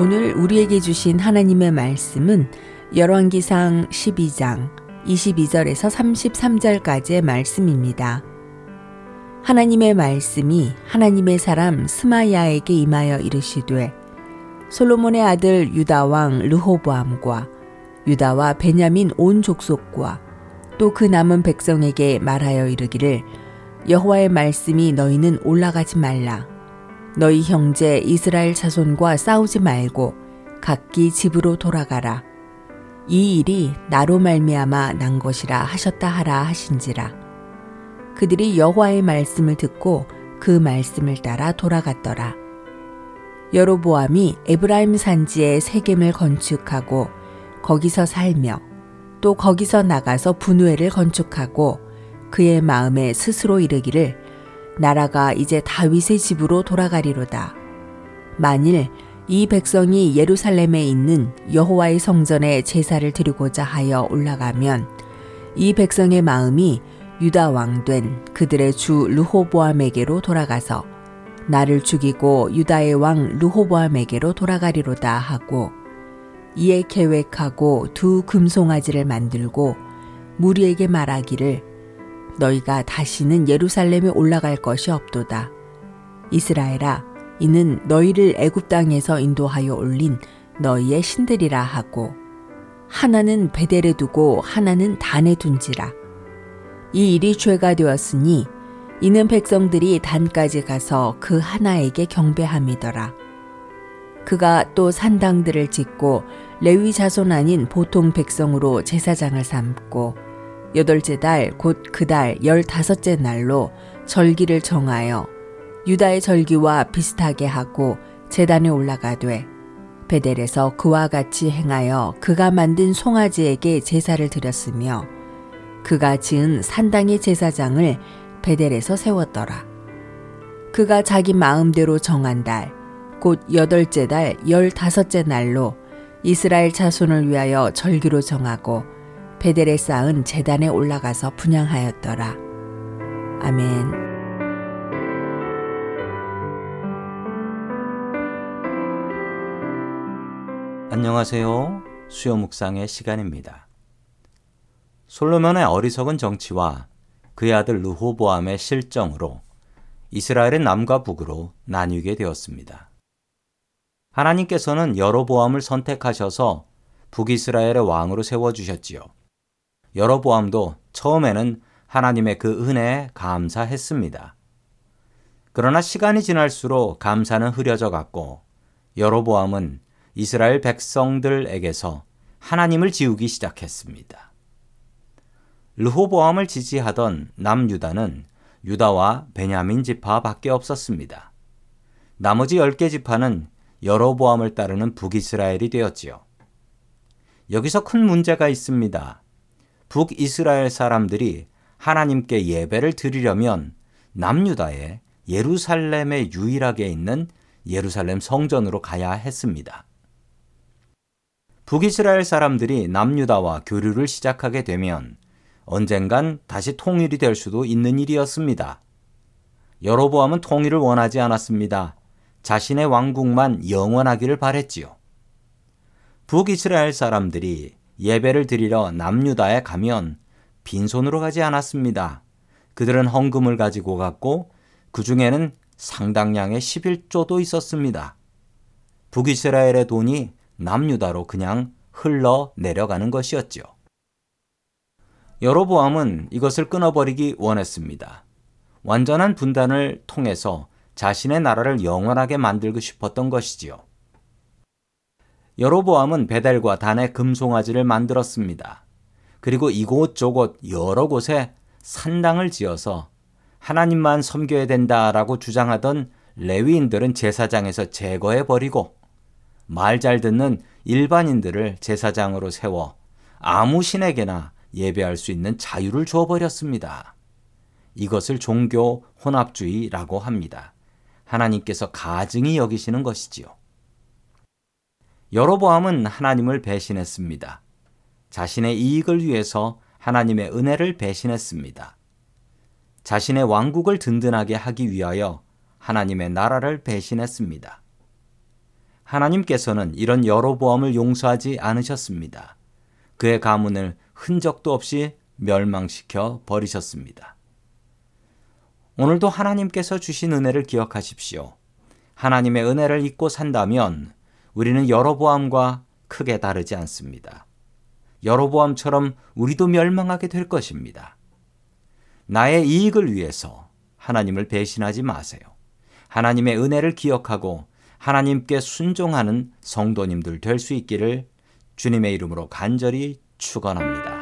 오늘 우리에게 주신 하나님의 말씀은 열왕기상 12장 22절에서 33절까지의 말씀입니다. 하나님의 말씀이 하나님의 사람 스마야에게 임하여 이르시되 솔로몬의 아들 유다 왕 르호보암과 유다와 베냐민 온 족속과 또 그 남은 백성에게 말하여 이르기를 여호와의 말씀이 너희는 올라가지 말라 너희 형제 이스라엘 자손과 싸우지 말고 각기 집으로 돌아가라. 이 일이 나로 말미암아 난 것이라 하셨다 하라 하신지라. 그들이 여호와의 말씀을 듣고 그 말씀을 따라 돌아갔더라. 여로보암이 에브라임 산지에 세겜을 건축하고 거기서 살며 또 거기서 나가서 분우회를 건축하고 그의 마음에 스스로 이르기를 나라가 이제 다윗의 집으로 돌아가리로다. 만일 이 백성이 예루살렘에 있는 여호와의 성전에 제사를 드리고자 하여 올라가면 이 백성의 마음이 유다 왕 된 그들의 주 르호보암에게로 돌아가서 나를 죽이고 유다의 왕 르호보암에게로 돌아가리로다 하고 이에 계획하고 두 금송아지를 만들고 무리에게 말하기를 너희가 다시는 예루살렘에 올라갈 것이 없도다. 이스라엘아, 이는 너희를 애굽 땅에서 인도하여 올린 너희의 신들이라 하고 하나는 베델에 두고 하나는 단에 둔지라. 이 일이 죄가 되었으니 이는 백성들이 단까지 가서 그 하나에게 경배함이더라. 그가 또 산당들을 짓고 레위 자손 아닌 보통 백성으로 제사장을 삼고 여덟째 달 곧 그 달 열다섯째 날로 절기를 정하여 유다의 절기와 비슷하게 하고 재단에 올라가되 베델에서 그와 같이 행하여 그가 만든 송아지에게 제사를 드렸으며 그가 지은 산당의 제사장을 베델에서 세웠더라. 그가 자기 마음대로 정한 달, 곧 여덟째 달 열다섯째 날로 이스라엘 자손을 위하여 절기로 정하고 베델에 쌓은 재단에 올라가서 분양하였더라. 아멘. 안녕하세요. 수요 묵상의 시간입니다. 솔로몬의 어리석은 정치와 그의 아들 르호보암의 실정으로 이스라엘은 남과 북으로 나뉘게 되었습니다. 하나님께서는 여로보암을 선택하셔서 북이스라엘의 왕으로 세워 주셨지요. 여로보암도 처음에는 하나님의 그 은혜에 감사했습니다. 그러나 시간이 지날수록 감사는 흐려져 갔고 여로보암은 이스라엘 백성들에게서 하나님을 지우기 시작했습니다. 르호보암을 지지하던 남유다는 유다와 베냐민 지파밖에 없었습니다. 나머지 10개 지파는 여로보암을 따르는 북이스라엘이 되었지요. 여기서 큰 문제가 있습니다. 북이스라엘 사람들이 하나님께 예배를 드리려면 남유다의 예루살렘에 유일하게 있는 예루살렘 성전으로 가야 했습니다. 북이스라엘 사람들이 남유다와 교류를 시작하게 되면 언젠간 다시 통일이 될 수도 있는 일이었습니다. 여로보암은 통일을 원하지 않았습니다. 자신의 왕국만 영원하기를 바랬지요. 북이스라엘 사람들이 예배를 드리러 남유다에 가면 빈손으로 가지 않았습니다. 그들은 헌금을 가지고 갔고 그 중에는 상당량의 11조도 있었습니다. 북이스라엘의 돈이 남유다로 그냥 흘러 내려가는 것이었죠. 여로보암은 이것을 끊어버리기 원했습니다. 완전한 분단을 통해서 자신의 나라를 영원하게 만들고 싶었던 것이지요. 여로보암은 베델과 단의 금송아지를 만들었습니다. 그리고 이곳저곳 여러 곳에 산당을 지어서 하나님만 섬겨야 된다라고 주장하던 레위인들은 제사장에서 제거해 버리고 말 잘 듣는 일반인들을 제사장으로 세워 아무 신에게나 예배할 수 있는 자유를 주어 버렸습니다. 이것을 종교 혼합주의라고 합니다. 하나님께서 가증히 여기시는 것이지요. 여로보암은 하나님을 배신했습니다. 자신의 이익을 위해서 하나님의 은혜를 배신했습니다. 자신의 왕국을 든든하게 하기 위하여 하나님의 나라를 배신했습니다. 하나님께서는 이런 여로보암을 용서하지 않으셨습니다. 그의 가문을 흔적도 없이 멸망시켜 버리셨습니다. 오늘도 하나님께서 주신 은혜를 기억하십시오. 하나님의 은혜를 잊고 산다면 우리는 여로보암과 크게 다르지 않습니다. 여로보암처럼 우리도 멸망하게 될 것입니다. 나의 이익을 위해서 하나님을 배신하지 마세요. 하나님의 은혜를 기억하고 하나님께 순종하는 성도님들 될 수 있기를 주님의 이름으로 간절히 축원합니다.